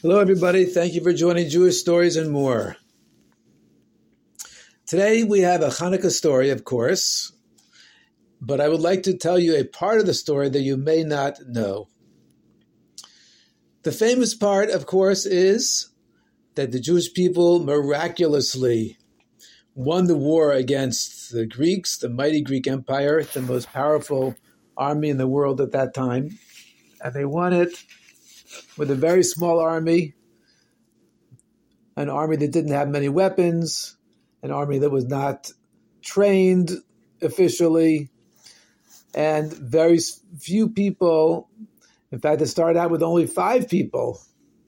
Hello, everybody. Thank you for joining Jewish Stories and More. Today we have a Hanukkah story, of course, but I would like to tell you a part of the story that you may not know. The famous part, of course, is that the Jewish people miraculously won the war against the Greeks, the mighty Greek Empire, the most powerful army in the world at that time. And they won it with a very small army, an army that didn't have many weapons, an army that was not trained officially, and very few people. In fact, it started out with only five people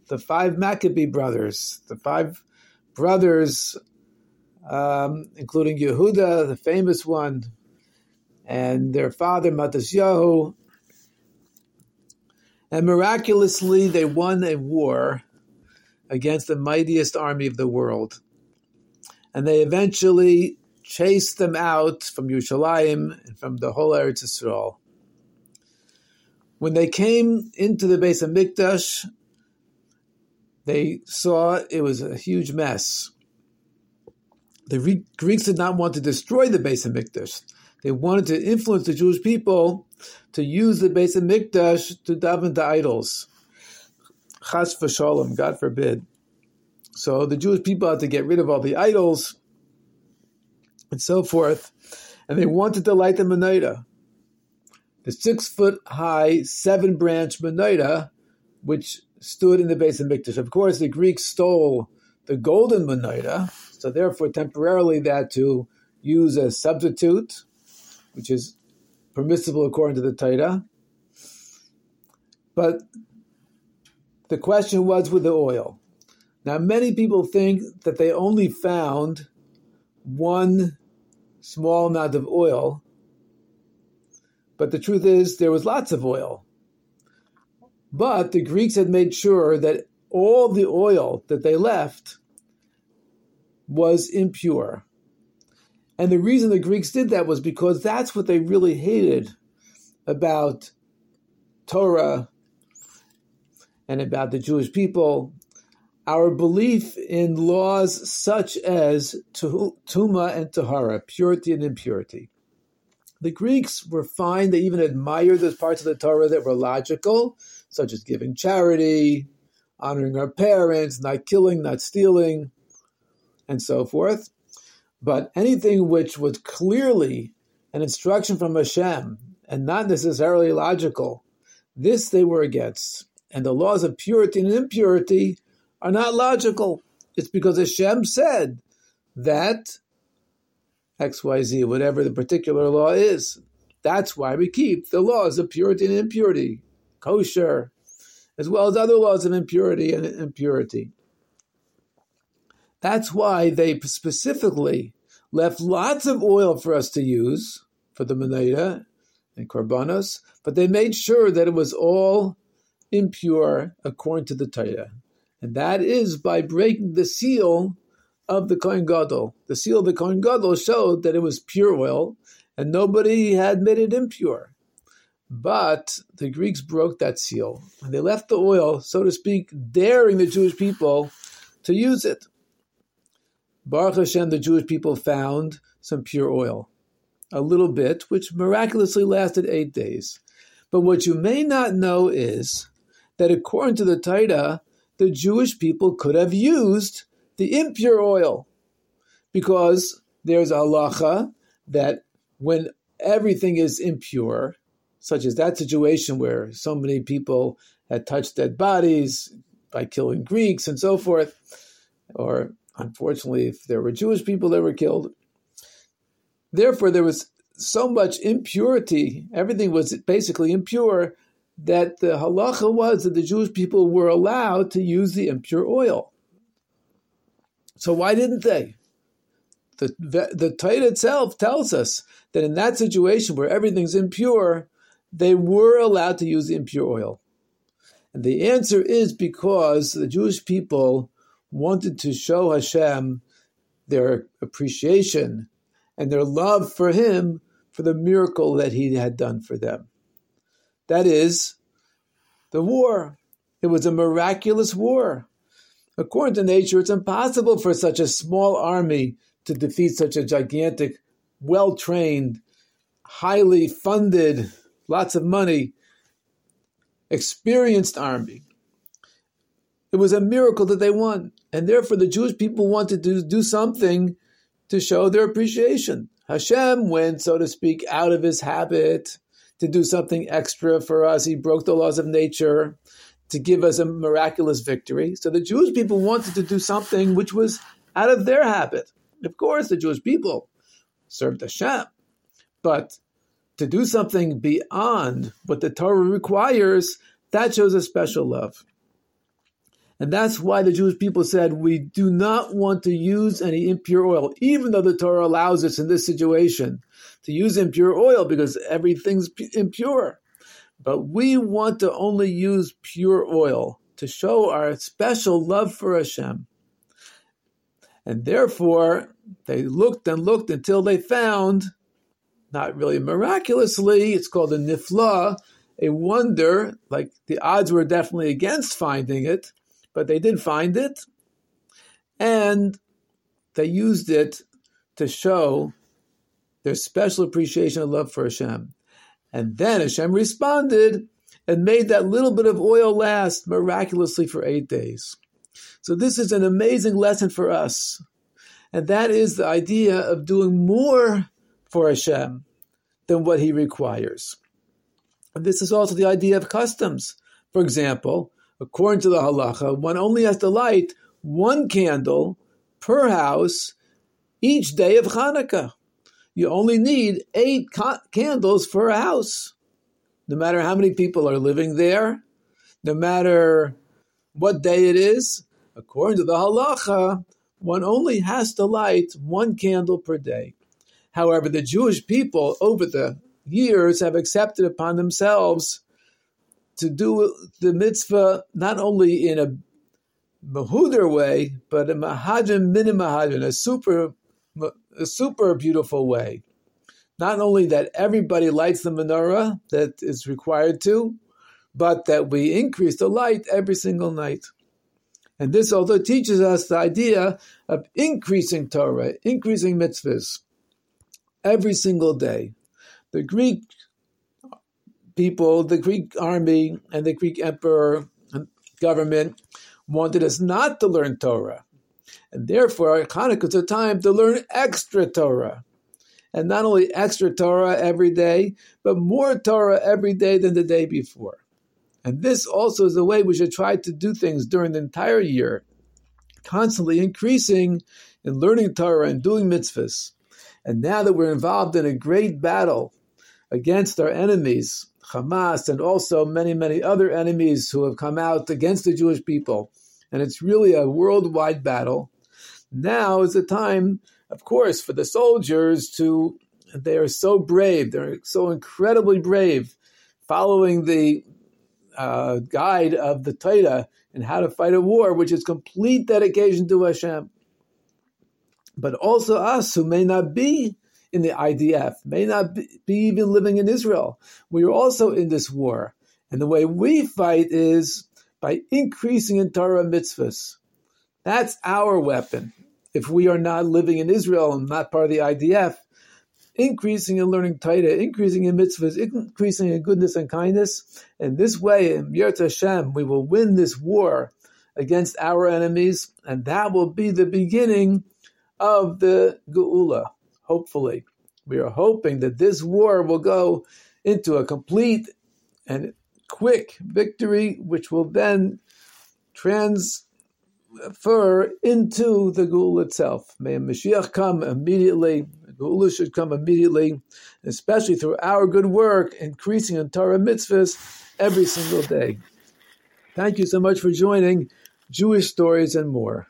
the five Maccabee brothers, the five brothers, um, including Yehuda, the famous one, and their father, Matisyahu, and miraculously, they won a war against the mightiest army of the world. And they eventually chased them out from Yerushalayim and from the whole Eretz Yisrael. When they came into the Beis of Hamikdash, they saw it was a huge mess. The Greeks did not want to destroy the Beis of Hamikdash. They wanted to influence the Jewish people to use the Beis of Mikdash to daven to idols. Chas v'shalom, God forbid. So the Jewish people had to get rid of all the idols and so forth, and they wanted to light the menorah, the six foot high, seven branch menorah, which stood in the Beis of Mikdash. Of course, the Greeks stole the golden menorah, so therefore temporarily they had to use a substitute, which is permissible according to the Torah. But the question was with the oil. Now, many people think that they only found one small amount of oil, but the truth is there was lots of oil. But the Greeks had made sure that all the oil that they left was impure. And the reason the Greeks did that was because that's what they really hated about Torah and about the Jewish people. Our belief in laws such as Tuma and Tahara, purity and impurity. The Greeks were fine. They even admired those parts of the Torah that were logical, such as giving charity, honoring our parents, not killing, not stealing, and so forth. But anything which was clearly an instruction from Hashem and not necessarily logical, this they were against. And the laws of purity and impurity are not logical. It's because Hashem said that XYZ, whatever the particular law is. That's why we keep the laws of purity and impurity, kosher, as well as other laws of impurity and impurity. That's why they specifically left lots of oil for us to use for the Menorah and Korbanos, but they made sure that it was all impure according to the Torah. And that is by breaking the seal of the Kohen Gadol. The seal of the Kohen Gadol showed that it was pure oil, and nobody had made it impure. But the Greeks broke that seal, and they left the oil, so to speak, daring the Jewish people to use it. Baruch Hashem, the Jewish people found some pure oil, a little bit, which miraculously lasted eight days. But what you may not know is that according to the Torah, the Jewish people could have used the impure oil because there's a halacha that when everything is impure, such as that situation where so many people had touched dead bodies by killing Greeks and so forth, or Unfortunately, if there were Jewish people that were killed, therefore there was so much impurity, everything was basically impure, that the halacha was that the Jewish people were allowed to use the impure oil. So why didn't they? The, the Torah itself tells us that in that situation where everything's impure, they were allowed to use the impure oil. And the answer is because the Jewish people wanted to show Hashem their appreciation and their love for Him for the miracle that He had done for them. That is the war. It was a miraculous war. According to nature, it's impossible for such a small army to defeat such a gigantic, well trained, highly funded, lots of money, experienced army. It was a miracle that they won. And therefore, the Jewish people wanted to do something to show their appreciation. Hashem went, so to speak, out of his habit to do something extra for us. He broke the laws of nature to give us a miraculous victory. So the Jewish people wanted to do something which was out of their habit. Of course, the Jewish people served Hashem, but to do something beyond what the Torah requires, that shows a special love. And that's why the Jewish people said, we do not want to use any impure oil, even though the Torah allows us in this situation to use impure oil because everything's impure. But we want to only use pure oil to show our special love for Hashem. And therefore, they looked and looked until they found, not really miraculously, it's called a nifla, a wonder, like the odds were definitely against finding it, but they did find it. And they used it to show their special appreciation and love for Hashem. And then Hashem responded and made that little bit of oil last miraculously for eight days. So this is an amazing lesson for us. And that is the idea of doing more for Hashem than what he requires. And this is also the idea of customs. For example, according to the halacha, one only has to light one candle per house each day of Hanukkah you only need eight ca- candles for a house. No matter how many people are living there, no matter what day it is, according to the halacha, one only has to light one candle per day. However, the Jewish people over the years have accepted upon themselves to do the mitzvah not only in a mehudar way, but a mehadrin min hamehadrin, a super a super beautiful way. Not only that everybody lights the menorah that is required to, but that we increase the light every single night. And this also teaches us the idea of increasing Torah, increasing mitzvahs every single day. The Greek people, the Greek army, and the Greek emperor and government wanted us not to learn Torah. And therefore, Hanukkah is a time to learn extra Torah. And not only extra Torah every day, but more Torah every day than the day before. And this also is the way we should try to do things during the entire year, constantly increasing in learning Torah and doing mitzvahs. And now that we're involved in a great battle against our enemies, Hamas, and also many, many other enemies who have come out against the Jewish people, and it's really a worldwide battle. Now is the time, of course, for the soldiers to, they are so brave, they're so incredibly brave, following the uh, guide of the Torah and how to fight a war, which is complete dedication to Hashem. But also us who may not be in the IDF, may not be, even living in Israel. We are also in this war. And the way we fight is by increasing in Torah mitzvahs. That's our weapon. If we are not living in Israel and not part of the IDF, increasing in learning Torah, increasing in mitzvahs, increasing in goodness and kindness. And this way, im yirtzeh Hashem, we will win this war against our enemies, and that will be the beginning of the Geula, hopefully. We are hoping that this war will go into a complete and quick victory, which will then transfer into the Geula itself. May Mashiach come immediately. Geula should come immediately, especially through our good work, increasing in Torah mitzvahs every single day. Thank you so much for joining Jewish Stories and More.